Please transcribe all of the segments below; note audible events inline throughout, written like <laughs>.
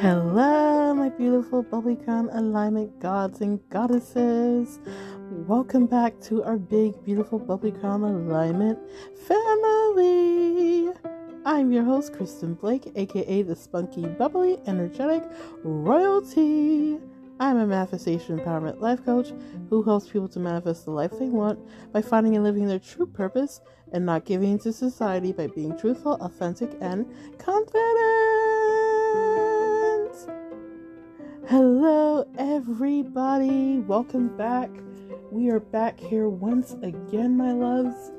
Hello, my beautiful bubbly crown alignment gods and goddesses. Welcome back to our big, beautiful bubbly crown alignment family. I'm your host, Kristen Blake, aka the spunky, bubbly, energetic royalty. I'm a manifestation empowerment life coach who helps people to manifest the life they want by finding and living their true purpose and not giving to society by being truthful, authentic, and confident. Hello, everybody. Welcome back. We are back here once again, my loves.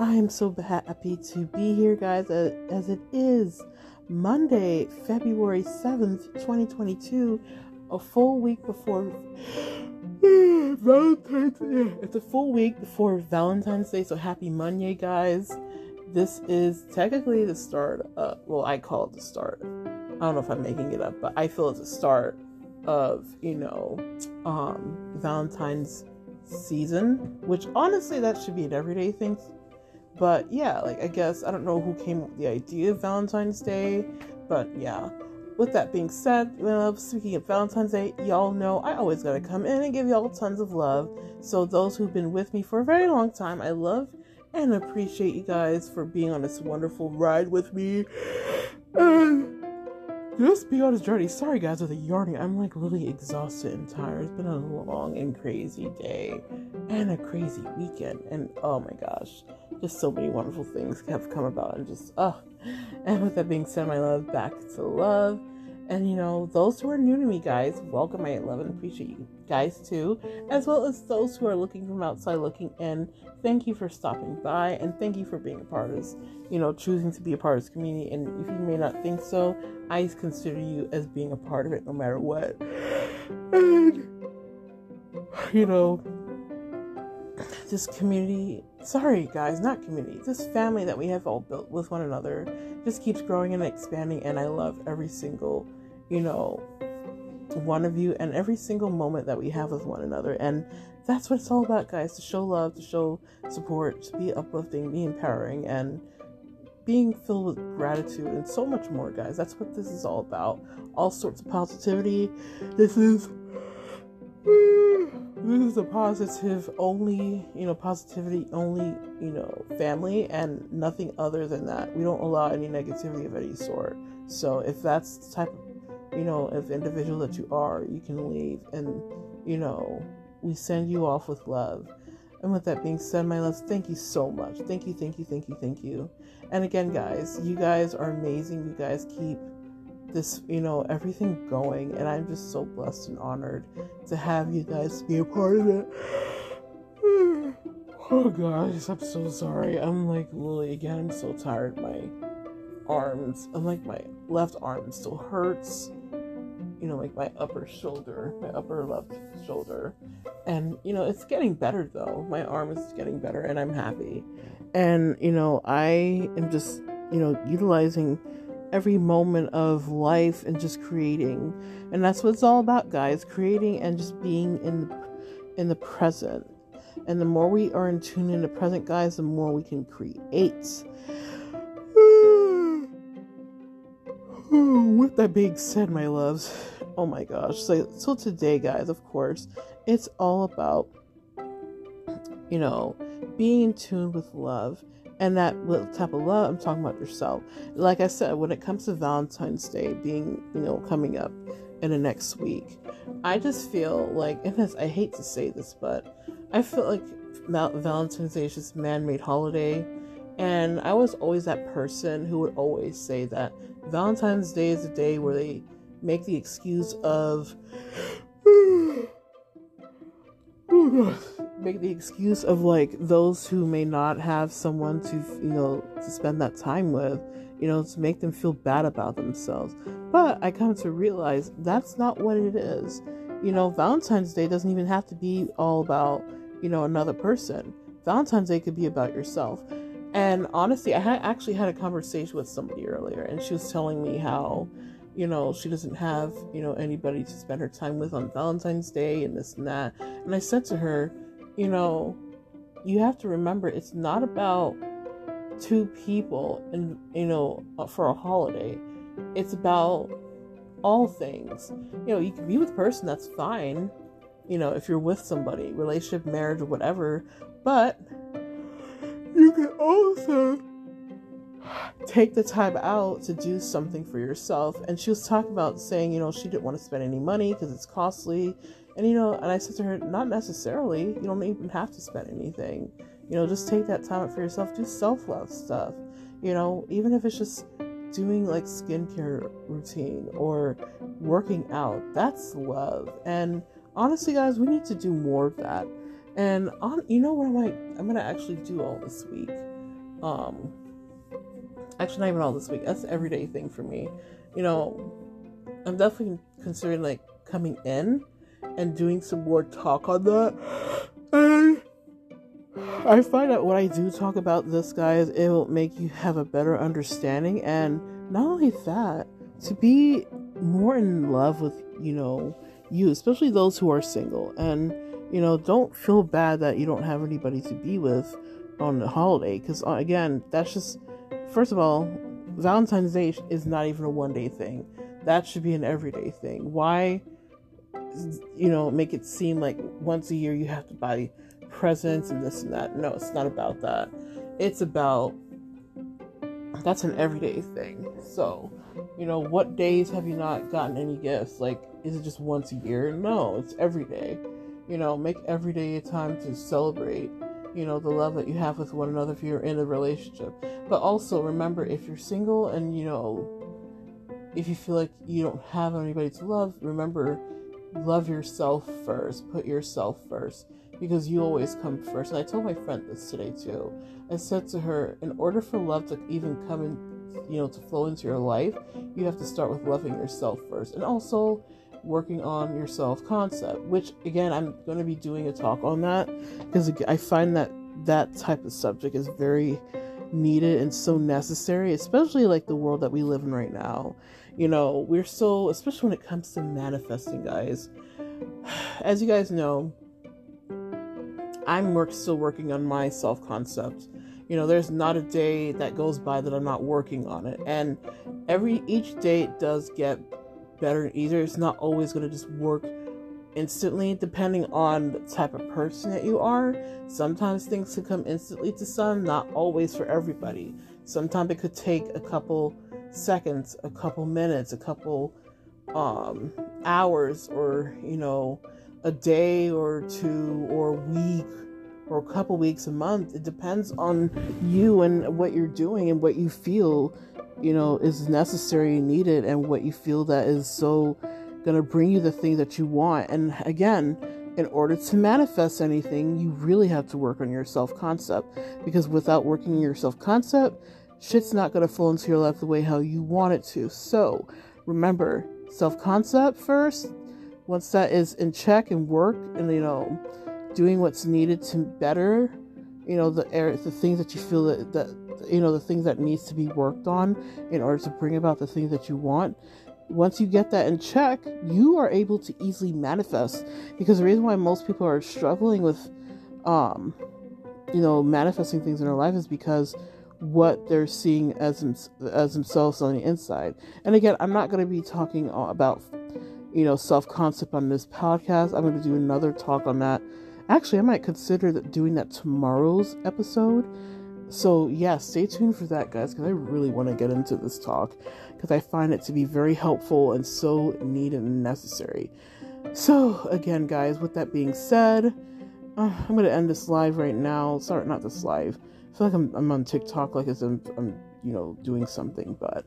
I'm so happy to be here, guys, as it is Monday, February 7th, 2022, a full week before <gasps> Valentine's Day. It's a full week before Valentine's Day, so happy Monday, guys. This is technically the start of, well, I call it the start. I don't know if I'm making it up, but I feel it's a start of you know um, Valentine's season, which honestly that should be an everyday thing. But yeah, like I guess I don't know who came up with the idea of Valentine's Day, but yeah. With that being said, speaking of Valentine's Day, y'all know I always gotta come in and give y'all tons of love. So those who've been with me for a very long time, I love and appreciate you guys for being on this wonderful ride with me. <sighs> <sighs> just be on this journey. Sorry, guys, with the yarning. I'm like really exhausted and tired. It's been a long and crazy day and a crazy weekend. And oh my gosh, just so many wonderful things have come about. And just, oh. And with that being said, my love, back to love. And you know, those who are new to me, guys, welcome. I love and appreciate you guys too, as well as those who are looking from outside looking in. Thank you for stopping by and thank you for being a part of this, you know, choosing to be a part of this community. And if you may not think so, I consider you as being a part of it no matter what. And, <sighs> you know, this community, sorry guys, not community, this family that we have all built with one another just keeps growing and expanding. And I love every single, you know, one of you and every single moment that we have with one another. And that's what it's all about, guys to show love, to show support, to be uplifting, be empowering, and being filled with gratitude and so much more, guys. That's what this is all about. All sorts of positivity. This is. This is a positive only, you know, positivity only, you know, family and nothing other than that. We don't allow any negativity of any sort. So if that's the type of you know, as individual that you are, you can leave. And, you know, we send you off with love. And with that being said, my loves, thank you so much. Thank you, thank you, thank you, thank you. And again, guys, you guys are amazing. You guys keep this, you know, everything going. And I'm just so blessed and honored to have you guys be a part of it. <sighs> Oh gosh, I'm so sorry. I'm like Lily again. I'm so tired. My arms, I'm like my left arm still hurts you know, like my upper shoulder, my upper left shoulder. And, you know, it's getting better though. My arm is getting better and I'm happy. And, you know, I am just, you know, utilizing every moment of life and just creating. And that's what it's all about, guys, creating and just being in the in the present. And the more we are in tune in the present, guys, the more we can create. With that being said, my loves, oh my gosh. So, so today, guys, of course, it's all about, you know, being in tune with love. And that little type of love, I'm talking about yourself. Like I said, when it comes to Valentine's Day being, you know, coming up in the next week, I just feel like, and this, I hate to say this, but I feel like Valentine's Day is just man-made holiday. And I was always that person who would always say that Valentine's Day is a day where they make the excuse of <sighs> make the excuse of like those who may not have someone to you know to spend that time with you know to make them feel bad about themselves. But i come to realize that's not what it is. You know valentine's day doesn't even have to be all about you know another person. Valentine's day could be about yourself and honestly, I had actually had a conversation with somebody earlier, and she was telling me how, you know, she doesn't have, you know, anybody to spend her time with on Valentine's Day and this and that. And I said to her, you know, you have to remember it's not about two people and, you know, uh, for a holiday. It's about all things. You know, you can be with a person, that's fine. You know, if you're with somebody, relationship, marriage, or whatever. But you can also take the time out to do something for yourself. And she was talking about saying, you know, she didn't want to spend any money because it's costly. And, you know, and I said to her, not necessarily. You don't even have to spend anything. You know, just take that time out for yourself. Do self love stuff. You know, even if it's just doing like skincare routine or working out, that's love. And honestly, guys, we need to do more of that. And you know what I might, I'm gonna actually do all this week. Um, actually, not even all this week. That's an everyday thing for me. You know, I'm definitely considering like coming in and doing some more talk on that. And I find that when I do talk about this, guys, it will make you have a better understanding. And not only that, to be more in love with, you know, you, especially those who are single. And, you know, don't feel bad that you don't have anybody to be with on the holiday. Because, uh, again, that's just, first of all, Valentine's Day is not even a one day thing. That should be an everyday thing. Why, you know, make it seem like once a year you have to buy presents and this and that? No, it's not about that. It's about that's an everyday thing. So, you know, what days have you not gotten any gifts? Like, is it just once a year? No, it's every day. You know, make every day a time to celebrate, you know, the love that you have with one another if you're in a relationship. But also remember, if you're single and, you know, if you feel like you don't have anybody to love, remember, love yourself first. Put yourself first because you always come first. And I told my friend this today too. I said to her, in order for love to even come in, you know, to flow into your life, you have to start with loving yourself first. And also working on your self concept, which again, I'm going to be doing a talk on that because I find that that type of subject is very needed and so necessary, especially like the world that we live in right now. You know, we're so, especially when it comes to manifesting, guys. <sighs> As you guys know, I'm work, still working on my self concept. You know, there's not a day that goes by that I'm not working on it. And every each day does get better easier. It's not always going to just work instantly, depending on the type of person that you are. Sometimes things can come instantly to some, not always for everybody. Sometimes it could take a couple seconds, a couple minutes, a couple um, hours, or you know, a day or two or week or a couple weeks a month it depends on you and what you're doing and what you feel you know is necessary and needed and what you feel that is so going to bring you the thing that you want. And again in order to manifest anything you really have to work on your self-concept because without working your self-concept shit's not going to flow into your life the way how you want it to. So remember self-concept first. Once that is in check and work and you know doing what's needed to better you know the air the things that you feel that, that you know the things that needs to be worked on in order to bring about the things that you want once you get that in check you are able to easily manifest because the reason why most people are struggling with um you know manifesting things in their life is because what they're seeing as as themselves on the inside and again i'm not going to be talking about you know, self concept on this podcast. I'm going to do another talk on that. Actually, I might consider that doing that tomorrow's episode. So, yeah, stay tuned for that, guys, because I really want to get into this talk because I find it to be very helpful and so needed and necessary. So, again, guys, with that being said, uh, I'm going to end this live right now. Sorry, not this live. I feel like I'm, I'm on TikTok like as I'm, I'm, you know, doing something, but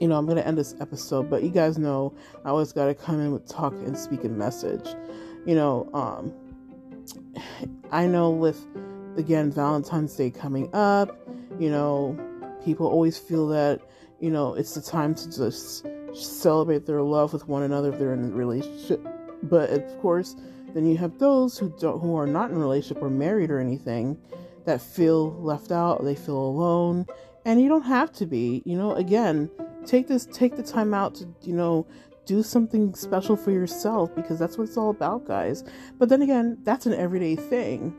you know, I'm to end this episode, but you guys know I always got to come in with talk and speak a message. You know, um, <sighs> I know with, again, Valentine's Day coming up, you know, people always feel that, you know, it's the time to just celebrate their love with one another if they're in a relationship. But of course, then you have those who don't, who are not in a relationship or married or anything that feel left out, they feel alone, and you don't have to be. You know, again, take this take the time out to you know do something special for yourself because that's what it's all about guys but then again that's an everyday thing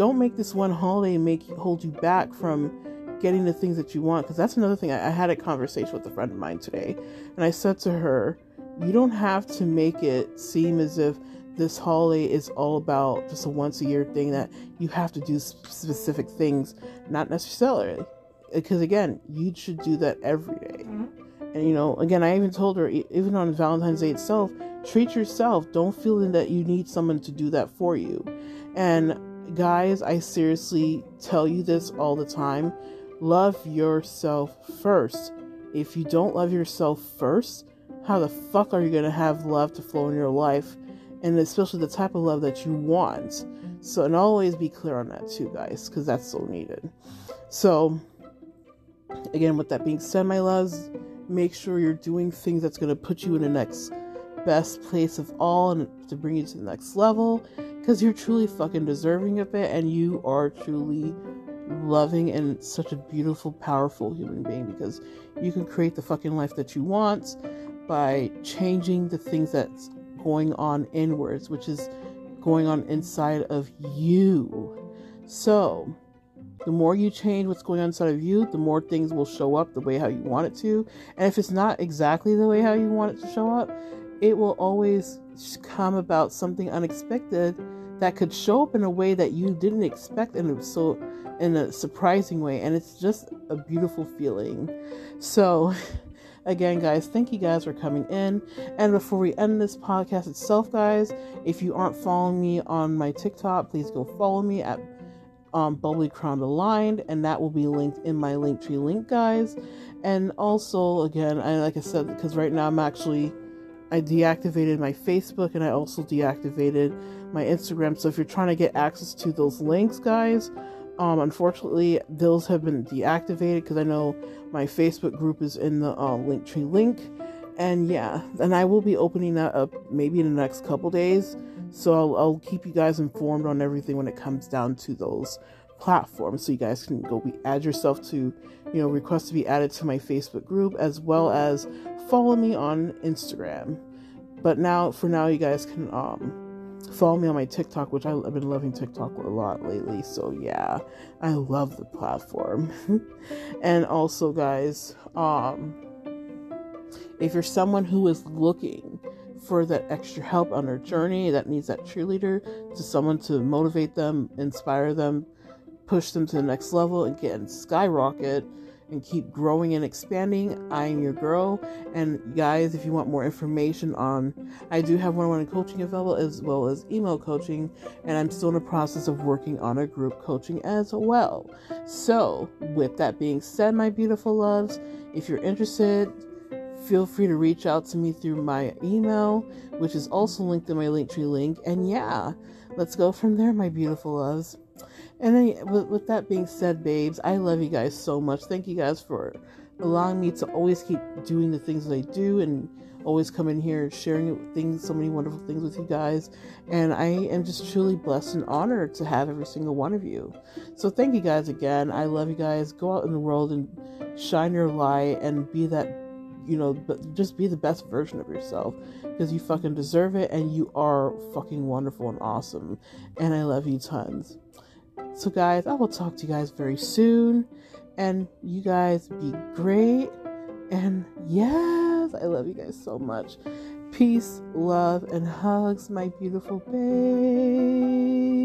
don't make this one holiday make you hold you back from getting the things that you want. Because that's another thing. I, I had a conversation with a friend of mine today, and I said to her, You don't have to make it seem as if this holiday is all about just a once a year thing that you have to do specific things, not necessarily. Because again, you should do that every day. Mm-hmm. And you know, again, I even told her, even on Valentine's Day itself, treat yourself. Don't feel that you need someone to do that for you. And guys, I seriously tell you this all the time love yourself first. If you don't love yourself first, how the fuck are you going to have love to flow in your life? And especially the type of love that you want. So, and always be clear on that too, guys, because that's so needed. So, again, with that being said, my loves, make sure you're doing things that's going to put you in the next best place of all and to bring you to the next level because you're truly fucking deserving of it and you are truly loving and such a beautiful, powerful human being because you can create the fucking life that you want by changing the things that's going on inwards, which is going on inside of you. So, the more you change what's going on inside of you, the more things will show up the way how you want it to. And if it's not exactly the way how you want it to show up, it will always come about something unexpected that could show up in a way that you didn't expect and so in a surprising way and it's just a beautiful feeling. So <laughs> again guys thank you guys for coming in. And before we end this podcast itself guys if you aren't following me on my tiktok please go follow me at um, bubbly crown aligned and that will be linked in my linktree link guys. And also again i like i said because right now i'm actually I deactivated my Facebook and I also deactivated my Instagram. So if you're trying to get access to those links, guys, um, unfortunately, those have been deactivated because I know my Facebook group is in the uh, Linktree link. And yeah, and I will be opening that up maybe in the next couple days. So I'll, I'll keep you guys informed on everything when it comes down to those platforms. So you guys can go be, add yourself to, you know, request to be added to my Facebook group as well as follow me on Instagram. But now, for now, you guys can um, follow me on my TikTok, which I've been loving TikTok a lot lately. So yeah, I love the platform. <laughs> and also, guys, um, if you're someone who is looking for that extra help on their journey, that needs that cheerleader, to someone to motivate them, inspire them, push them to the next level, and get and skyrocket and keep growing and expanding. I am your girl. And guys, if you want more information on, I do have one-on-one coaching available as well as email coaching, and I'm still in the process of working on a group coaching as well. So, with that being said, my beautiful loves, if you're interested, feel free to reach out to me through my email, which is also linked in my Linktree link. And yeah, let's go from there, my beautiful loves. And then, with, with that being said, babes, I love you guys so much. Thank you guys for allowing me to always keep doing the things that I do and always come in here sharing things, so many wonderful things with you guys. And I am just truly blessed and honored to have every single one of you. So thank you guys again. I love you guys. Go out in the world and shine your light and be that, you know, just be the best version of yourself because you fucking deserve it and you are fucking wonderful and awesome. And I love you tons. So, guys, I will talk to you guys very soon. And you guys be great. And yes, I love you guys so much. Peace, love, and hugs, my beautiful babes.